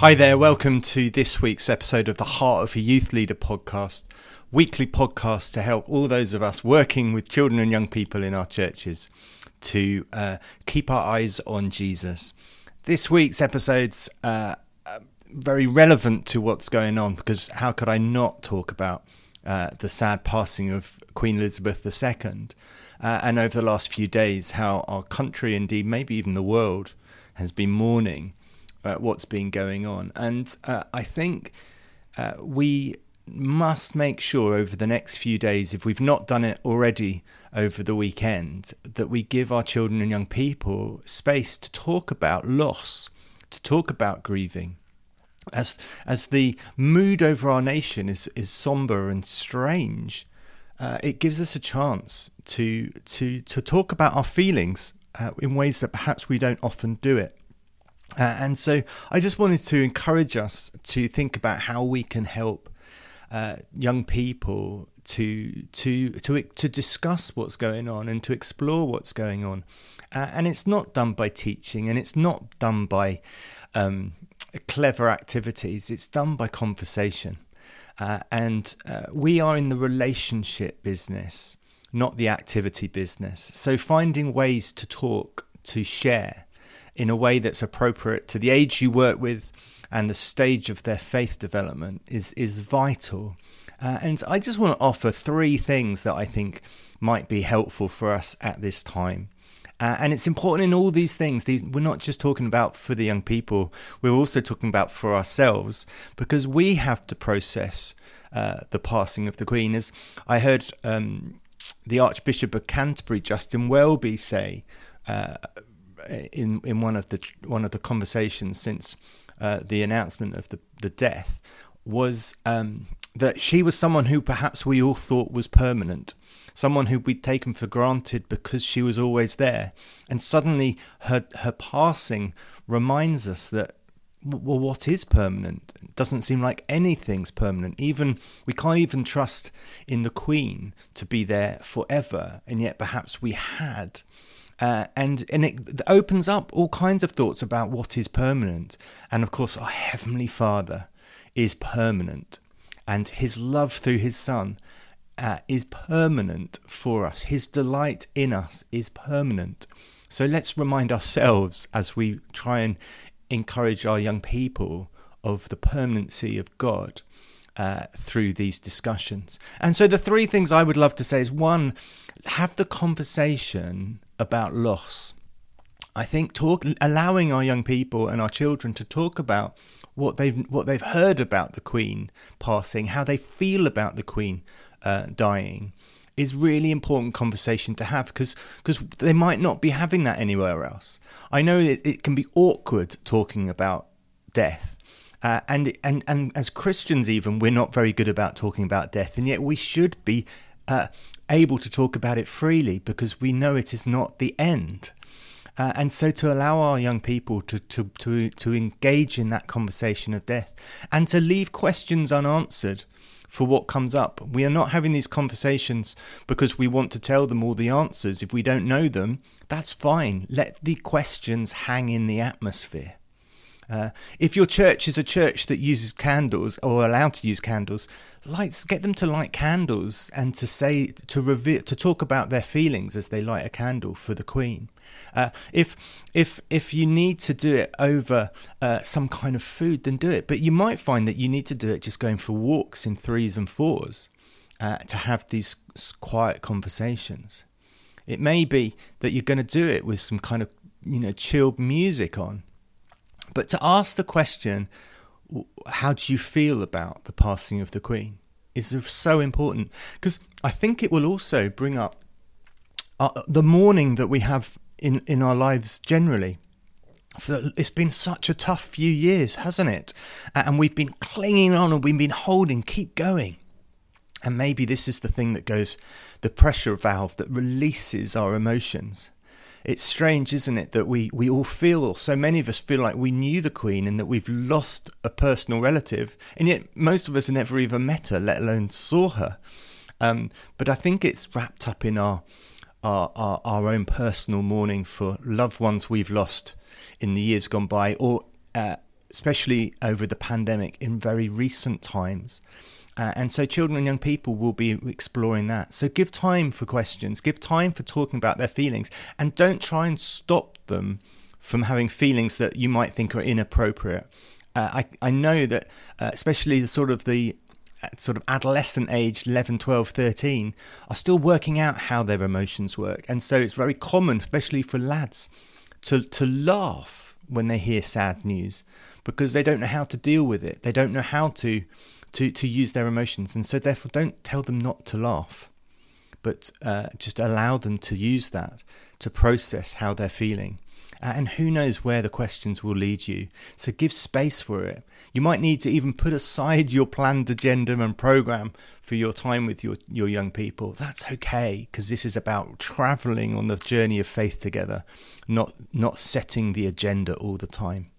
Hi there, welcome to this week's episode of the Heart of a Youth Leader podcast, weekly podcast to help all those of us working with children and young people in our churches to uh, keep our eyes on Jesus. This week's episode's uh, uh, very relevant to what's going on because how could I not talk about uh, the sad passing of Queen Elizabeth II? Uh, and over the last few days, how our country, indeed, maybe even the world, has been mourning what's been going on. And uh, I think uh, we must make sure over the next few days, if we've not done it already over the weekend, that we give our children and young people space to talk about loss, to talk about grieving. As, as the mood over our nation is, is somber and strange, uh, it gives us a chance to, to, to talk about our feelings uh, in ways that perhaps we don't often do it. Uh, and so I just wanted to encourage us to think about how we can help uh, young people to to to to discuss what's going on and to explore what's going on. Uh, and it's not done by teaching, and it's not done by um, clever activities. It's done by conversation. Uh, and uh, we are in the relationship business, not the activity business. So finding ways to talk, to share, in a way that's appropriate to the age you work with and the stage of their faith development is is vital. Uh, and I just want to offer three things that I think might be helpful for us at this time. Uh, and it's important in all these things. These, we're not just talking about for the young people, we're also talking about for ourselves because we have to process uh, the passing of the Queen. As I heard um, the Archbishop of Canterbury, Justin Welby, say uh, in in one of the one of the conversations since uh, the announcement of the the death was um, that she was someone who perhaps we all thought was permanent, someone who we'd taken for granted because she was always there, and suddenly her her passing reminds us that well, what is permanent? It doesn't seem like anything's permanent. Even we can't even trust in the Queen to be there forever, and yet perhaps we had. Uh, and and it opens up all kinds of thoughts about what is permanent. And of course, our Heavenly Father is permanent, and His love through His Son uh, is permanent for us. His delight in us is permanent. So let's remind ourselves as we try and encourage our young people of the permanency of God. Uh, through these discussions. And so, the three things I would love to say is one, have the conversation about loss. I think talk, allowing our young people and our children to talk about what they've what they've heard about the Queen passing, how they feel about the Queen uh, dying, is really important conversation to have because because they might not be having that anywhere else. I know it, it can be awkward talking about death. Uh, and and and as Christians, even we're not very good about talking about death, and yet we should be uh, able to talk about it freely because we know it is not the end. Uh, and so to allow our young people to, to, to, to engage in that conversation of death and to leave questions unanswered for what comes up. We are not having these conversations because we want to tell them all the answers. If we don't know them, that's fine. Let the questions hang in the atmosphere. Uh, if your church is a church that uses candles or allowed to use candles, lights get them to light candles and to say to reveal to talk about their feelings as they light a candle for the Queen. Uh, if if if you need to do it over uh, some kind of food, then do it. But you might find that you need to do it just going for walks in threes and fours uh, to have these quiet conversations. It may be that you're going to do it with some kind of you know chilled music on but to ask the question, how do you feel about the passing of the Queen, is so important because I think it will also bring up uh, the mourning that we have in, in our lives generally. It's been such a tough few years, hasn't it? And we've been clinging on and we've been holding, keep going. And maybe this is the thing that goes, the pressure valve that releases our emotions it's strange, isn't it, that we, we all feel, so many of us feel like we knew the Queen and that we've lost a personal relative, and yet most of us never even met her, let alone saw her. Um, but I think it's wrapped up in our, our, our, our own personal mourning for loved ones we've lost in the years gone by, or uh, especially over the pandemic in very recent times. Uh, and so children and young people will be exploring that. So give time for questions, give time for talking about their feelings, and don't try and stop them from having feelings that you might think are inappropriate. Uh, I, I know that, uh, especially the sort of the uh, sort of adolescent age 11 12 13 are still working out how their emotions work and so it's very common especially for lads to to laugh when they hear sad news because they don't know how to deal with it they don't know how to to to use their emotions and so therefore don't tell them not to laugh but uh, just allow them to use that to process how they're feeling uh, and who knows where the questions will lead you. So give space for it. You might need to even put aside your planned agenda and program for your time with your, your young people. That's okay, because this is about traveling on the journey of faith together, not, not setting the agenda all the time.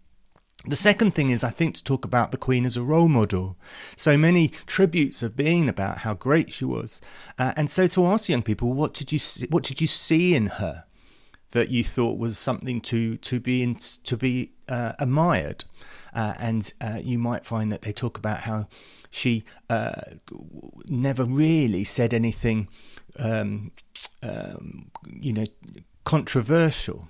The second thing is, I think, to talk about the Queen as a role model. So many tributes have been about how great she was, uh, and so to ask young people, what did you see, what did you see in her? that you thought was something to to be in, to be uh, admired, uh, and uh, you might find that they talk about how she uh, never really said anything, um, um, you know, controversial.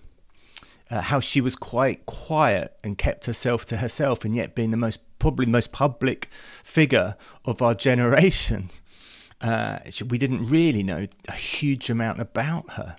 Uh, how she was quite quiet and kept herself to herself, and yet being the most probably the most public figure of our generation. Uh, we didn't really know a huge amount about her.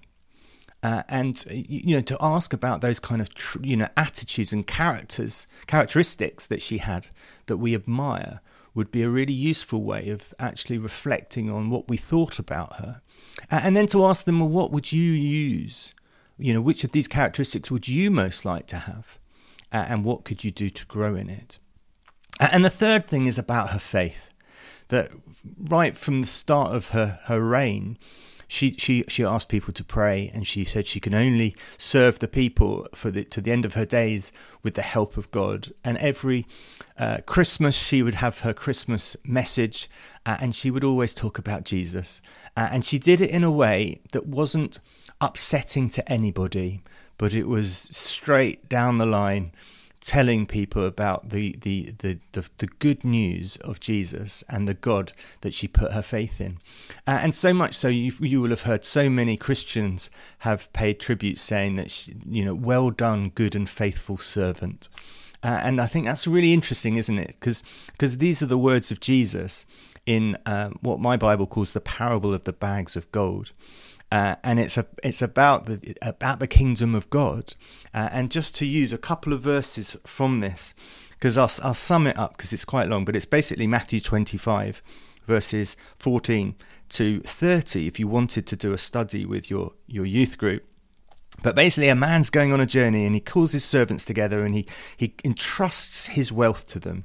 Uh, and you know to ask about those kind of tr- you know attitudes and characters characteristics that she had that we admire would be a really useful way of actually reflecting on what we thought about her uh, and then to ask them well what would you use you know which of these characteristics would you most like to have uh, and what could you do to grow in it and the third thing is about her faith that right from the start of her her reign she she she asked people to pray, and she said she can only serve the people for the to the end of her days with the help of God. And every uh, Christmas, she would have her Christmas message, uh, and she would always talk about Jesus. Uh, and she did it in a way that wasn't upsetting to anybody, but it was straight down the line telling people about the, the, the, the, the good news of Jesus and the God that she put her faith in. Uh, and so much so, you, you will have heard so many Christians have paid tribute saying that, she, you know, well done, good and faithful servant. Uh, and I think that's really interesting, isn't it? Because these are the words of Jesus in um, what my Bible calls the parable of the bags of gold uh, and it's a it's about the about the kingdom of God. Uh, and just to use a couple of verses from this, because I'll I'll sum it up because it's quite long, but it's basically Matthew twenty five, verses fourteen to thirty. If you wanted to do a study with your your youth group. But basically, a man's going on a journey and he calls his servants together and he, he entrusts his wealth to them.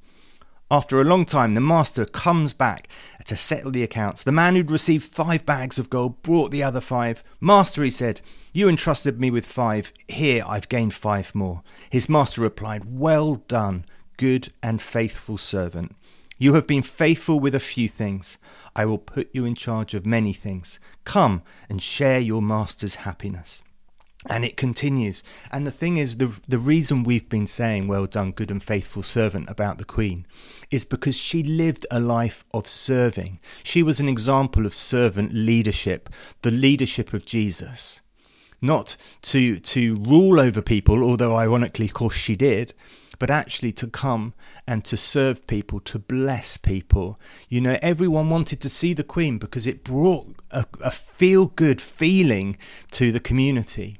After a long time, the master comes back to settle the accounts. The man who'd received five bags of gold brought the other five. Master, he said, you entrusted me with five. Here I've gained five more. His master replied, Well done, good and faithful servant. You have been faithful with a few things. I will put you in charge of many things. Come and share your master's happiness. And it continues. And the thing is, the, the reason we've been saying, Well done, good and faithful servant, about the Queen is because she lived a life of serving. She was an example of servant leadership, the leadership of Jesus not to to rule over people, although ironically, of course, she did, but actually to come and to serve people, to bless people. You know, everyone wanted to see the Queen because it brought a, a feel good feeling to the community,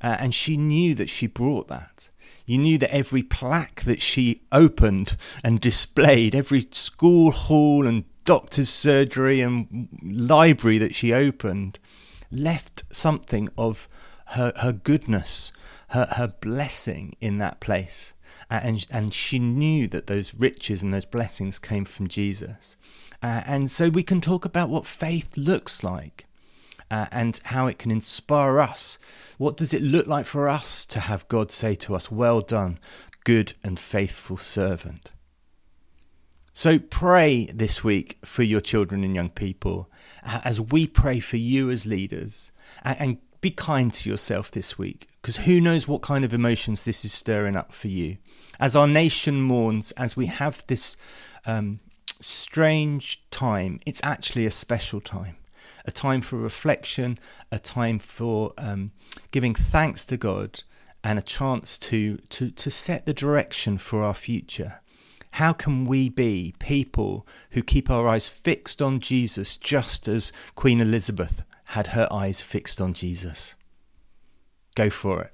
uh, and she knew that she brought that. You knew that every plaque that she opened and displayed, every school hall and doctor's surgery and library that she opened, left something of her, her goodness, her, her blessing in that place. and and she knew that those riches and those blessings came from Jesus. Uh, and so we can talk about what faith looks like uh, and how it can inspire us. What does it look like for us to have God say to us, Well done, good and faithful servant? So pray this week for your children and young people uh, as we pray for you as leaders and be kind to yourself this week because who knows what kind of emotions this is stirring up for you. As our nation mourns, as we have this um, strange time, it's actually a special time. A time for reflection, a time for um, giving thanks to God, and a chance to, to, to set the direction for our future. How can we be people who keep our eyes fixed on Jesus just as Queen Elizabeth had her eyes fixed on Jesus? Go for it.